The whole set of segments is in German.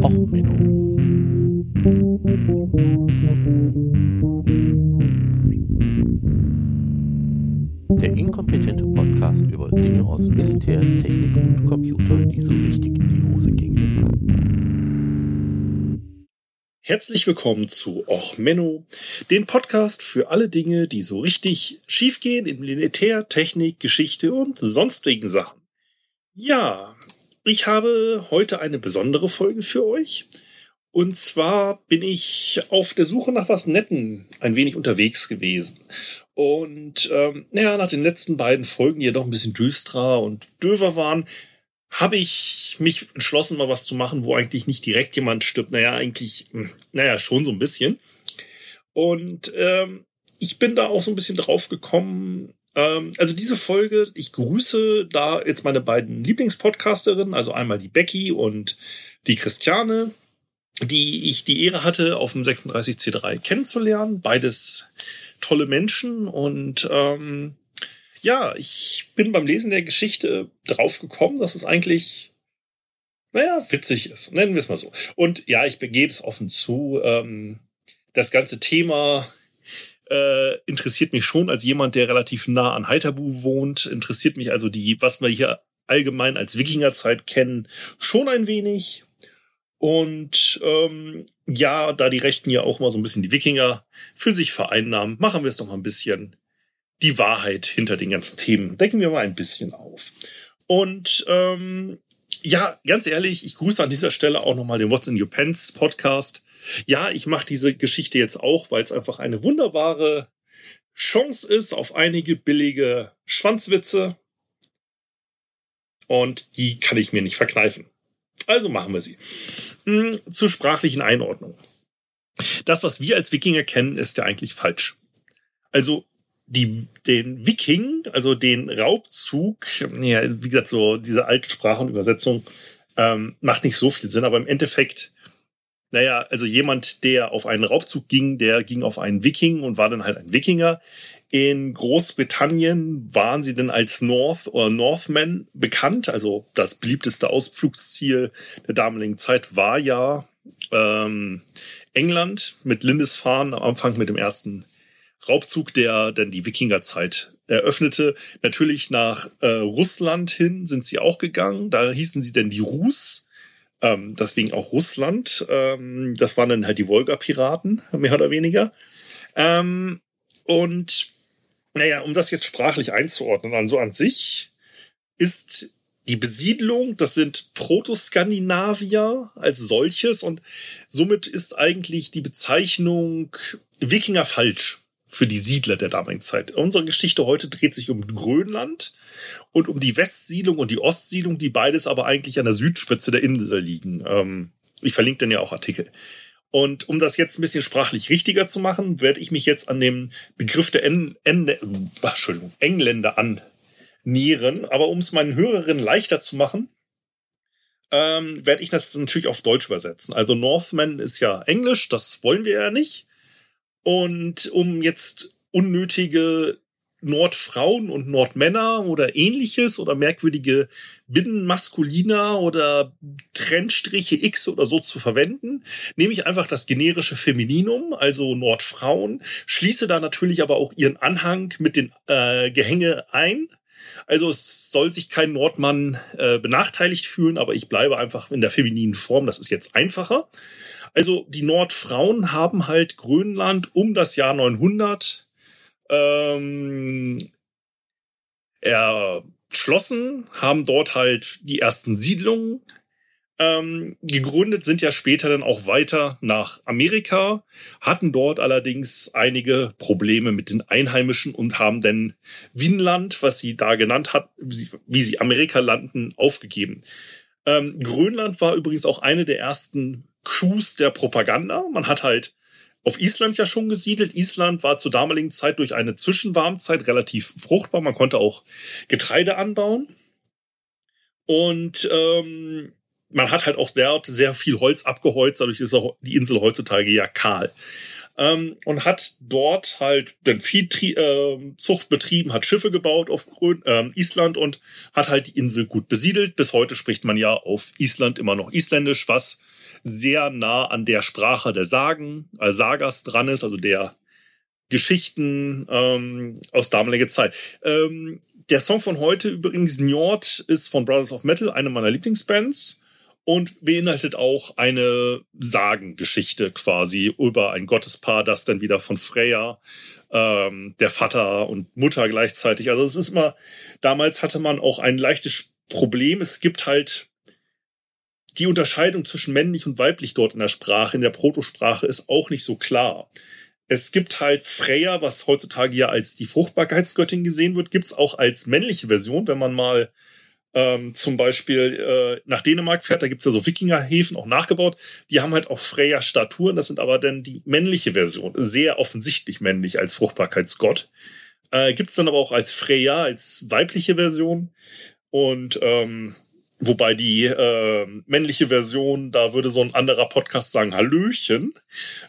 Och, Menno. Der inkompetente Podcast über Dinge aus Militär, Technik und Computer, die so richtig in die Hose gingen. Herzlich willkommen zu Och Menno, den Podcast für alle Dinge, die so richtig schiefgehen in Militär, Technik, Geschichte und sonstigen Sachen. Ja, ich habe heute eine besondere Folge für euch. Und zwar bin ich auf der Suche nach was Netten ein wenig unterwegs gewesen. Und ähm, naja, nach den letzten beiden Folgen, die ja doch ein bisschen düsterer und döver waren, habe ich mich entschlossen, mal was zu machen, wo eigentlich nicht direkt jemand stirbt. Naja, eigentlich, hm, naja, schon so ein bisschen. Und ähm, ich bin da auch so ein bisschen drauf gekommen, also diese Folge, ich grüße da jetzt meine beiden Lieblingspodcasterinnen, also einmal die Becky und die Christiane, die ich die Ehre hatte, auf dem 36C3 kennenzulernen. Beides tolle Menschen und ähm, ja, ich bin beim Lesen der Geschichte drauf gekommen, dass es eigentlich, naja, witzig ist. Nennen wir es mal so. Und ja, ich begebe es offen zu. Ähm, das ganze Thema äh, interessiert mich schon als jemand, der relativ nah an Heiterbu wohnt. Interessiert mich also die, was wir hier allgemein als Wikingerzeit kennen, schon ein wenig. Und ähm, ja, da die Rechten ja auch mal so ein bisschen die Wikinger für sich vereinnahmen, machen wir es doch mal ein bisschen die Wahrheit hinter den ganzen Themen. Decken wir mal ein bisschen auf. Und ähm, ja, ganz ehrlich, ich grüße an dieser Stelle auch nochmal den What's in Your Pants Podcast. Ja, ich mache diese Geschichte jetzt auch, weil es einfach eine wunderbare Chance ist auf einige billige Schwanzwitze. Und die kann ich mir nicht verkneifen. Also machen wir sie. Hm, zur sprachlichen Einordnung. Das, was wir als Wikinger kennen, ist ja eigentlich falsch. Also die, den Viking, also den Raubzug, ja, wie gesagt, so diese alte Sprachenübersetzung, ähm, macht nicht so viel Sinn, aber im Endeffekt naja, also jemand, der auf einen Raubzug ging, der ging auf einen Viking und war dann halt ein Wikinger. In Großbritannien waren sie denn als North oder Northmen bekannt. Also das beliebteste Ausflugsziel der damaligen Zeit war ja ähm, England mit Lindisfarne am Anfang mit dem ersten Raubzug, der dann die Wikingerzeit eröffnete. Natürlich nach äh, Russland hin sind sie auch gegangen. Da hießen sie denn die Rus ähm, deswegen auch Russland. Ähm, das waren dann halt die Wolga-Piraten, mehr oder weniger. Ähm, und naja, um das jetzt sprachlich einzuordnen, also an sich ist die Besiedlung, das sind Protoskandinavier als solches und somit ist eigentlich die Bezeichnung Wikinger falsch für die Siedler der damaligen Zeit. Unsere Geschichte heute dreht sich um Grönland und um die Westsiedlung und die Ostsiedlung, die beides aber eigentlich an der Südspitze der Insel liegen. Ähm, ich verlinke dann ja auch Artikel. Und um das jetzt ein bisschen sprachlich richtiger zu machen, werde ich mich jetzt an dem Begriff der en en Entschuldigung, Engländer annähern. Aber um es meinen Hörerinnen leichter zu machen, ähm, werde ich das natürlich auf Deutsch übersetzen. Also Northman ist ja Englisch, das wollen wir ja nicht. Und um jetzt unnötige Nordfrauen und Nordmänner oder ähnliches oder merkwürdige Binnenmaskulina oder Trennstriche X oder so zu verwenden, nehme ich einfach das generische Femininum, also Nordfrauen, schließe da natürlich aber auch ihren Anhang mit den äh, Gehänge ein. Also es soll sich kein Nordmann äh, benachteiligt fühlen, aber ich bleibe einfach in der femininen Form, das ist jetzt einfacher. Also die Nordfrauen haben halt Grönland um das Jahr 900 ähm, erschlossen, haben dort halt die ersten Siedlungen ähm, gegründet, sind ja später dann auch weiter nach Amerika, hatten dort allerdings einige Probleme mit den Einheimischen und haben dann Winland, was sie da genannt hat, wie sie Amerika landen, aufgegeben. Ähm, Grönland war übrigens auch eine der ersten Crews der Propaganda. Man hat halt auf Island ja schon gesiedelt. Island war zur damaligen Zeit durch eine Zwischenwarmzeit relativ fruchtbar. Man konnte auch Getreide anbauen. Und ähm, man hat halt auch dort sehr viel Holz abgeholzt. Dadurch ist auch die Insel heutzutage ja kahl. Ähm, und hat dort halt den Viehzucht äh, betrieben, hat Schiffe gebaut auf Grön äh, Island und hat halt die Insel gut besiedelt. Bis heute spricht man ja auf Island immer noch Isländisch, was sehr nah an der Sprache der Sagen, äh, Sagas dran ist, also der Geschichten ähm, aus damaliger Zeit. Ähm, der Song von heute übrigens, Njord, ist von Brothers of Metal, eine meiner Lieblingsbands und beinhaltet auch eine Sagengeschichte quasi über ein Gottespaar, das dann wieder von Freya, ähm, der Vater und Mutter gleichzeitig. Also es ist immer, damals hatte man auch ein leichtes Problem. Es gibt halt die Unterscheidung zwischen männlich und weiblich dort in der Sprache, in der Protosprache ist auch nicht so klar. Es gibt halt Freya, was heutzutage ja als die Fruchtbarkeitsgöttin gesehen wird, gibt's auch als männliche Version, wenn man mal ähm, zum Beispiel äh, nach Dänemark fährt, da gibt's ja so Wikingerhäfen auch nachgebaut, die haben halt auch Freya-Statuen, das sind aber dann die männliche Version, sehr offensichtlich männlich als Fruchtbarkeitsgott. Äh, gibt's dann aber auch als Freya, als weibliche Version. Und ähm, wobei die äh, männliche Version, da würde so ein anderer Podcast sagen, Hallöchen.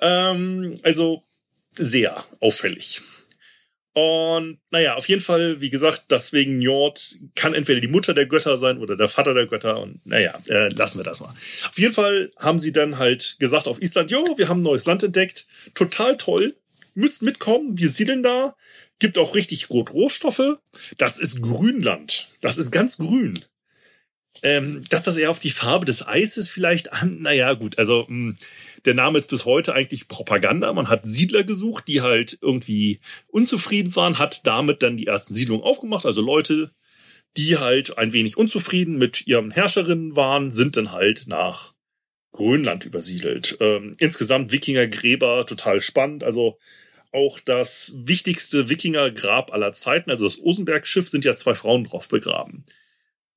Ähm, also sehr auffällig. Und naja, auf jeden Fall, wie gesagt, deswegen Njord kann entweder die Mutter der Götter sein oder der Vater der Götter. Und naja, äh, lassen wir das mal. Auf jeden Fall haben sie dann halt gesagt auf Island, jo, wir haben ein neues Land entdeckt. Total toll. Müsst mitkommen, wir siedeln da. Gibt auch richtig gut Rohstoffe. Das ist Grünland. Das ist ganz grün. Ähm, dass das eher auf die Farbe des Eises vielleicht an, naja, gut, also mh, hm, der Name ist bis heute eigentlich Propaganda. Man hat Siedler gesucht, die halt irgendwie unzufrieden waren, hat damit dann die ersten Siedlungen aufgemacht. Also Leute, die halt ein wenig unzufrieden mit ihren Herrscherinnen waren, sind dann halt nach Grönland übersiedelt. Ähm, insgesamt Wikingergräber, total spannend. Also auch das wichtigste Wikingergrab aller Zeiten, also das Osenberg-Schiff, sind ja zwei Frauen drauf begraben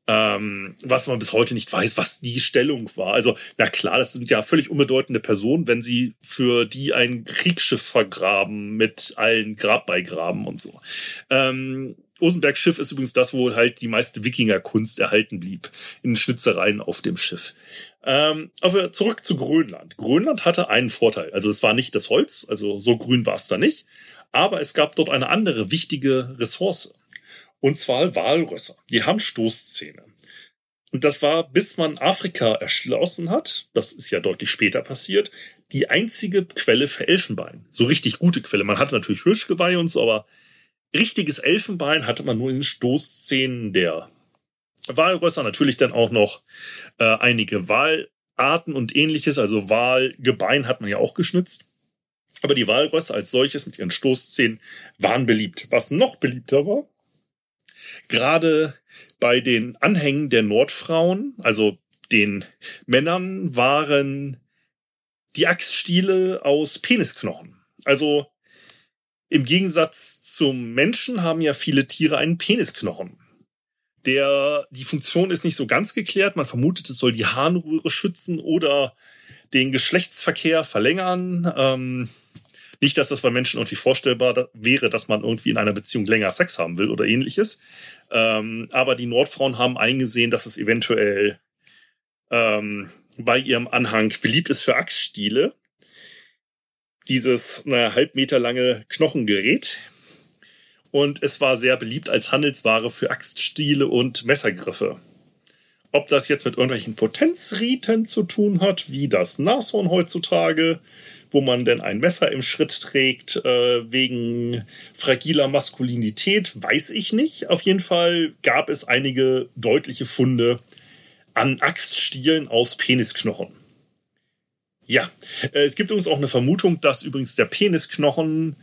ähm, was man bis heute nicht weiß, was die Stellung war. Also, na klar, das sind ja völlig unbedeutende Personen, wenn sie für die ein Kriegsschiff vergraben mit allen Grabbeigraben und so. Ähm, Osenberg Schiff ist übrigens das, wo halt die meiste Wikingerkunst erhalten blieb, in Schnitzereien auf dem Schiff. Ähm, aber zurück zu Grönland. Grönland hatte einen Vorteil. Also es war nicht das Holz, also so grün war es da nicht. Aber es gab dort eine andere wichtige Ressource. Und zwar Walrösser. Die haben Stoßzähne. Und das war, bis man Afrika erschlossen hat, das ist ja deutlich später passiert, die einzige Quelle für Elfenbein. So richtig gute Quelle. Man hatte natürlich Hirschgeweihe und so, aber richtiges Elfenbein hatte man nur in den Stoßzähnen der Walrösser. Natürlich dann auch noch äh, einige Walarten und ähnliches. Also Walgebein hat man ja auch geschnitzt. Aber die Walrösser als solches mit ihren Stoßzähnen waren beliebt. Was noch beliebter war, gerade bei den Anhängen der Nordfrauen, also den Männern, waren die Axtstiele aus Penisknochen. Also im Gegensatz zum Menschen haben ja viele Tiere einen Penisknochen. Der, die Funktion ist nicht so ganz geklärt. Man vermutet, es soll die Harnröhre schützen oder den Geschlechtsverkehr verlängern. Ähm, nicht, dass das bei Menschen irgendwie vorstellbar wäre, dass man irgendwie in einer Beziehung länger Sex haben will oder ähnliches. Ähm, aber die Nordfrauen haben eingesehen, dass es eventuell ähm, bei ihrem Anhang beliebt ist für Axtstiele. Dieses naja, halb Meter lange Knochengerät. Und es war sehr beliebt als Handelsware für Axtstiele und Messergriffe. Ob das jetzt mit irgendwelchen Potenzriten zu tun hat, wie das Nashorn heutzutage, wo man denn ein Messer im Schritt trägt äh, wegen fragiler Maskulinität, weiß ich nicht. Auf jeden Fall gab es einige deutliche Funde an Axtstielen aus Penisknochen. Ja, äh, es gibt übrigens auch eine Vermutung, dass übrigens der Penisknochen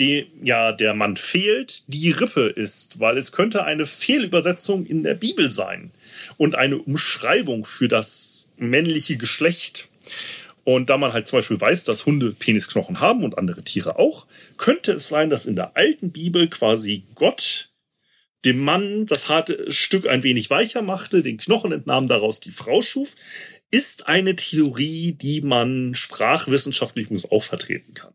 dem ja der Mann fehlt, die Rippe ist, weil es könnte eine Fehlübersetzung in der Bibel sein und eine Umschreibung für das männliche Geschlecht. Und da man halt zum Beispiel weiß, dass Hunde Penisknochen haben und andere Tiere auch, könnte es sein, dass in der alten Bibel quasi Gott dem Mann das harte Stück ein wenig weicher machte, den Knochen entnahm, daraus die Frau schuf, ist eine Theorie, die man sprachwissenschaftlich übrigens auch vertreten kann.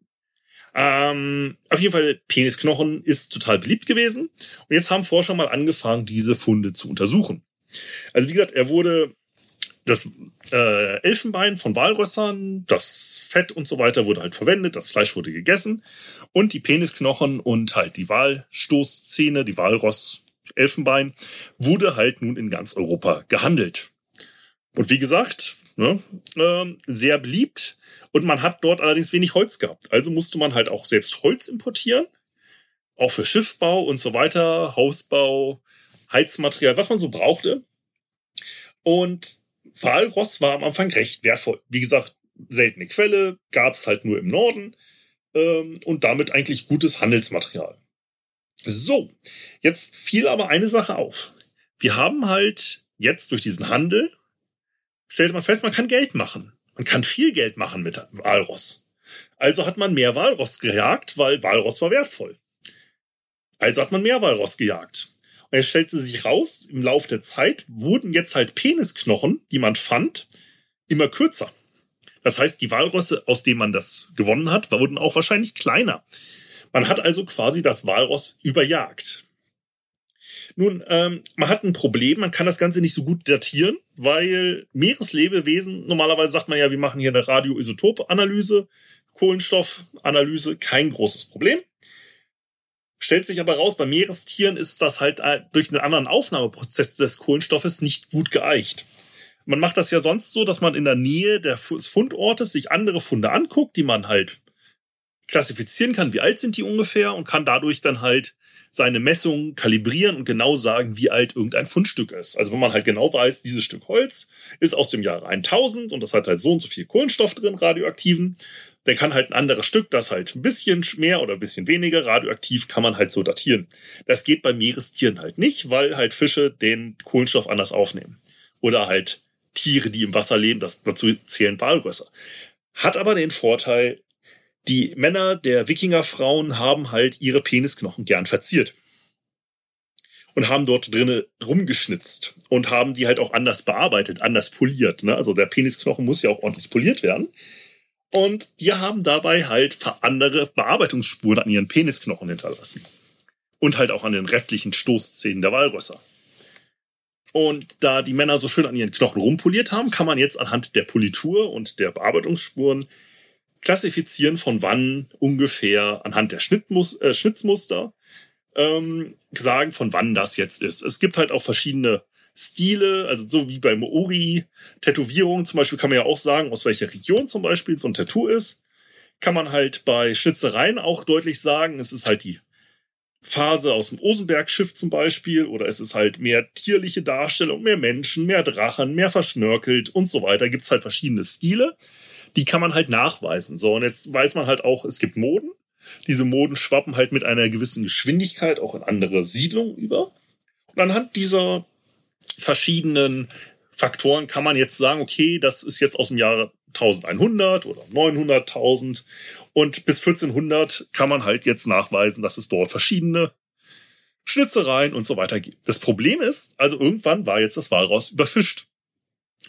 Ähm, auf jeden Fall, Penisknochen ist total beliebt gewesen. Und jetzt haben Forscher mal angefangen, diese Funde zu untersuchen. Also wie gesagt, er wurde das äh, Elfenbein von Walrössern, das Fett und so weiter wurde halt verwendet, das Fleisch wurde gegessen und die Penisknochen und halt die Walstoßzähne, die Walross Elfenbein wurde halt nun in ganz Europa gehandelt. Und wie gesagt, Ne? Ähm, sehr beliebt. Und man hat dort allerdings wenig Holz gehabt. Also musste man halt auch selbst Holz importieren. Auch für Schiffbau und so weiter, Hausbau, Heizmaterial, was man so brauchte. Und Walross war am Anfang recht wertvoll. Wie gesagt, seltene Quelle, gab es halt nur im Norden ähm, und damit eigentlich gutes Handelsmaterial. So, jetzt fiel aber eine Sache auf. Wir haben halt jetzt durch diesen Handel, stellte man fest, man kann Geld machen. Man kann viel Geld machen mit Walross. Also hat man mehr Walross gejagt, weil Walross war wertvoll. Also hat man mehr Walross gejagt. Und es stellte sich raus, im Laufe der Zeit wurden jetzt halt Penisknochen, die man fand, immer kürzer. Das heißt, die Walrosse, aus denen man das gewonnen hat, wurden auch wahrscheinlich kleiner. Man hat also quasi das Walross überjagt. Nun, ähm, man hat ein Problem, man kann das Ganze nicht so gut datieren, weil Meereslebewesen, normalerweise sagt man ja, wir machen hier eine Radioisotop-Analyse, Kohlenstoffanalyse, kein großes Problem. Stellt sich aber raus, bei Meerestieren ist das halt äh, durch einen anderen Aufnahmeprozess des Kohlenstoffes nicht gut geeicht. Man macht das ja sonst so, dass man in der Nähe des Fundortes sich andere Funde anguckt, die man halt klassifizieren kann, wie alt sind die ungefähr und kann dadurch dann halt seine Messungen kalibrieren und genau sagen, wie alt irgendein Fundstück ist. Also wenn man halt genau weiß, dieses Stück Holz ist aus dem Jahre 1000 und das hat halt so und so viel Kohlenstoff drin, radioaktiven, dann kann halt ein anderes Stück, das halt ein bisschen mehr oder ein bisschen weniger radioaktiv, kann man halt so datieren. Das geht bei Meerestieren halt nicht, weil halt Fische den Kohlenstoff anders aufnehmen. Oder halt Tiere, die im Wasser leben, das, dazu zählen Walrösser. Hat aber den Vorteil, die Männer der Wikingerfrauen haben halt ihre Penisknochen gern verziert. Und haben dort drinnen rumgeschnitzt und haben die halt auch anders bearbeitet, anders poliert. Ne? Also der Penisknochen muss ja auch ordentlich poliert werden. Und die haben dabei halt andere Bearbeitungsspuren an ihren Penisknochen hinterlassen. Und halt auch an den restlichen Stoßzähnen der Walrösser. Und da die Männer so schön an ihren Knochen rumpoliert haben, kann man jetzt anhand der Politur und der Bearbeitungsspuren klassifizieren, von wann ungefähr anhand der Schnittmus äh, Schnitzmuster ähm, sagen, von wann das jetzt ist. Es gibt halt auch verschiedene Stile, also so wie bei Maori, Tätowierungen zum Beispiel kann man ja auch sagen, aus welcher Region zum Beispiel so ein Tattoo ist. Kann man halt bei Schnitzereien auch deutlich sagen, es ist halt die Phase aus dem Osenberg-Schiff zum Beispiel, oder es ist halt mehr tierliche Darstellung, mehr Menschen, mehr Drachen, mehr verschnörkelt und so weiter. Gibt es halt verschiedene Stile die kann man halt nachweisen. So, und jetzt weiß man halt auch, es gibt Moden. Diese Moden schwappen halt mit einer gewissen Geschwindigkeit auch in andere Siedlungen über. Und anhand dieser verschiedenen Faktoren kann man jetzt sagen, okay, das ist jetzt aus dem Jahre 1100 oder 900.000 und bis 1400 kann man halt jetzt nachweisen, dass es dort verschiedene Schnitzereien und so weiter gibt. Das Problem ist, also irgendwann war jetzt das Walraus überfischt.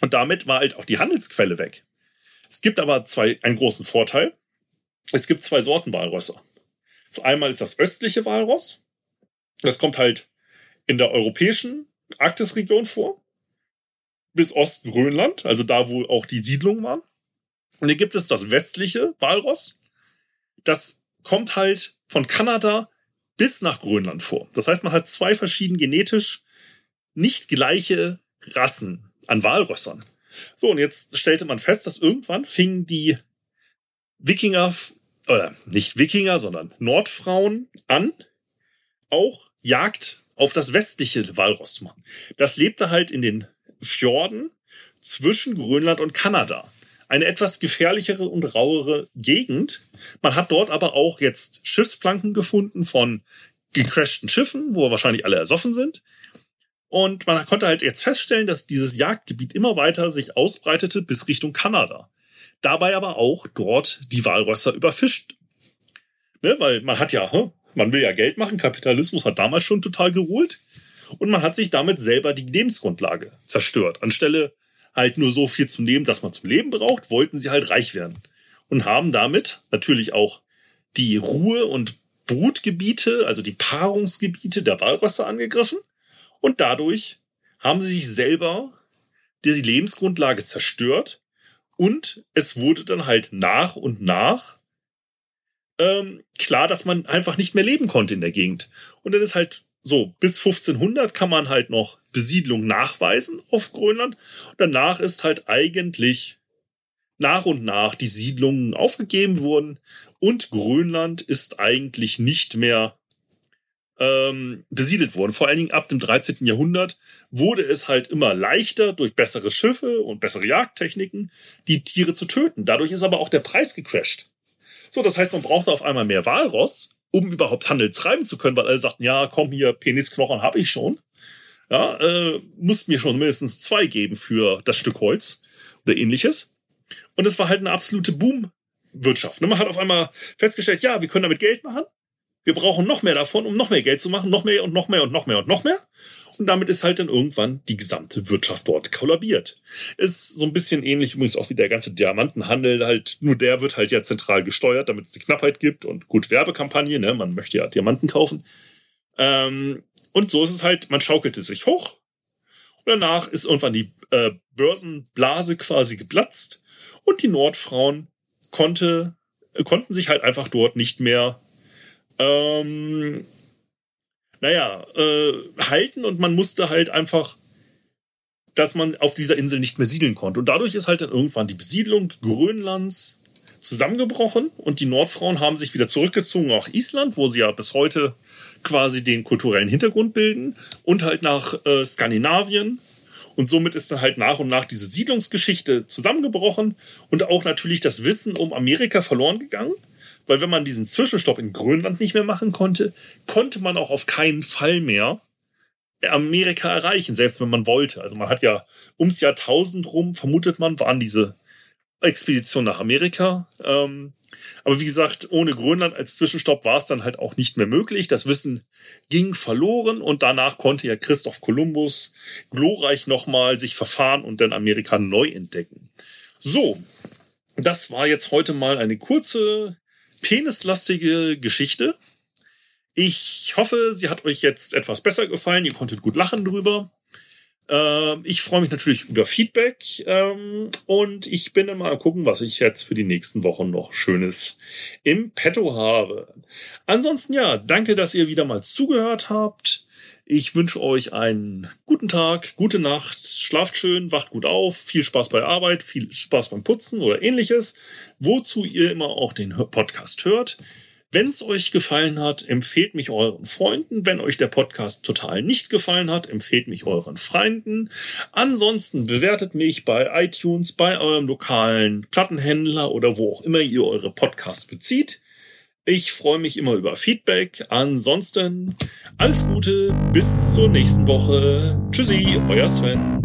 Und damit war halt auch die Handelsquelle weg. Es gibt aber zwei, einen großen Vorteil. Es gibt zwei Sorten Walrösser. Das einmal ist das östliche Walross. Das kommt halt in der europäischen Arktisregion vor. Bis Ostgrönland, also da, wo auch die Siedlungen waren. Und hier gibt es das westliche Walross. Das kommt halt von Kanada bis nach Grönland vor. Das heißt, man hat zwei verschieden genetisch nicht gleiche Rassen an Walrössern. So, und jetzt stellte man fest, dass irgendwann fingen die Wikinger, oder nicht Wikinger, sondern Nordfrauen an, auch Jagd auf das westliche Walross zu machen. Das lebte halt in den Fjorden zwischen Grönland und Kanada. Eine etwas gefährlichere und rauere Gegend. Man hat dort aber auch jetzt Schiffsplanken gefunden von gecrashten Schiffen, wo wahrscheinlich alle ersoffen sind. Und man konnte halt jetzt feststellen, dass dieses Jagdgebiet immer weiter sich ausbreitete bis Richtung Kanada. Dabei aber auch dort die Walrösser überfischt. Ne, weil man hat ja, hm, man will ja Geld machen, Kapitalismus hat damals schon total geholt. Und man hat sich damit selber die Lebensgrundlage zerstört. Anstelle halt nur so viel zu nehmen, dass man zum Leben braucht, wollten sie halt reich werden. Und haben damit natürlich auch die Ruhe- und Brutgebiete, also die Paarungsgebiete der Walrösser angegriffen und dadurch haben sie sich selber die Lebensgrundlage zerstört und es wurde dann halt nach und nach ähm, klar, dass man einfach nicht mehr leben konnte in der Gegend. Und dann ist halt so, bis 1500 kann man halt noch Besiedlung nachweisen auf Grönland. Und danach ist halt eigentlich nach und nach die Siedlungen aufgegeben wurden und Grönland ist eigentlich nicht mehr ähm, besiedelt worden. Vor allen Dingen ab dem 13. Jahrhundert wurde es halt immer leichter durch bessere Schiffe und bessere Jagdtechniken die Tiere zu töten. Dadurch ist aber auch der Preis gecrashed. So, das heißt, man brauchte auf einmal mehr Walross, um überhaupt Handel treiben zu können, weil alle sagten, ja, komm hier, Penisknochen habe ich schon. Ja, äh, muss mir schon mindestens zwei geben für das Stück Holz oder ähnliches. Und es war halt eine absolute Boom-Wirtschaft. Ne? Man hat auf einmal festgestellt, ja, wir können damit Geld machen. Wir brauchen noch mehr davon, um noch mehr Geld zu machen, noch mehr und noch mehr und noch mehr und noch mehr. Und damit ist halt dann irgendwann die gesamte Wirtschaft dort kollabiert. Ist so ein bisschen ähnlich übrigens auch wie der ganze Diamantenhandel halt. Nur der wird halt ja zentral gesteuert, damit es eine Knappheit gibt und gut Werbekampagne, ne? Man möchte ja Diamanten kaufen. Ähm, und so ist es halt, man schaukelte sich hoch. Und danach ist irgendwann die äh, Börsenblase quasi geplatzt und die Nordfrauen konnte, konnten sich halt einfach dort nicht mehr, ähm, naja, äh, halten und man musste halt einfach, dass man auf dieser Insel nicht mehr siedeln konnte. Und dadurch ist halt dann irgendwann die Besiedlung Grönlands zusammengebrochen und die Nordfrauen haben sich wieder zurückgezogen nach Island, wo sie ja bis heute quasi den kulturellen Hintergrund bilden und halt nach äh, Skandinavien und somit ist dann halt nach und nach diese Siedlungsgeschichte zusammengebrochen und auch natürlich das Wissen um Amerika verloren gegangen. Weil wenn man diesen Zwischenstopp in Grönland nicht mehr machen konnte, konnte man auch auf keinen Fall mehr Amerika erreichen, selbst wenn man wollte. Also man hat ja ums Jahrtausend rum, vermutet man, waren diese Expedition nach Amerika. Ähm, aber wie gesagt, ohne Grönland als Zwischenstopp war es dann halt auch nicht mehr möglich. Das Wissen ging verloren und danach konnte ja Christoph Kolumbus glorreich nochmal sich verfahren und dann Amerika neu entdecken. So, das war jetzt heute mal eine kurze, penislastige Geschichte. Ich hoffe, sie hat euch jetzt etwas besser gefallen. Ihr konntet gut lachen drüber. Ähm, ich freue mich natürlich über Feedback ähm, und ich bin immer mal gucken, was ich jetzt für die nächsten Wochen noch Schönes im Petto habe. Ansonsten ja, danke, dass ihr wieder mal zugehört habt. Ich wünsche euch einen guten Tag, gute Nacht, schlaft schön, wacht gut auf, viel Spaß bei Arbeit, viel Spaß beim Putzen oder ähnliches, wozu ihr immer auch den Podcast hört. Wenn es euch gefallen hat, empfehlt mich euren Freunden. Wenn euch der Podcast total nicht gefallen hat, empfehlt mich euren Freunden. Ansonsten bewertet mich bei iTunes, bei eurem lokalen Plattenhändler oder wo auch immer ihr eure Podcasts bezieht. Ich freue mich immer über Feedback. Ansonsten alles Gute, bis zur nächsten Woche. Tschüssi, euer Sven.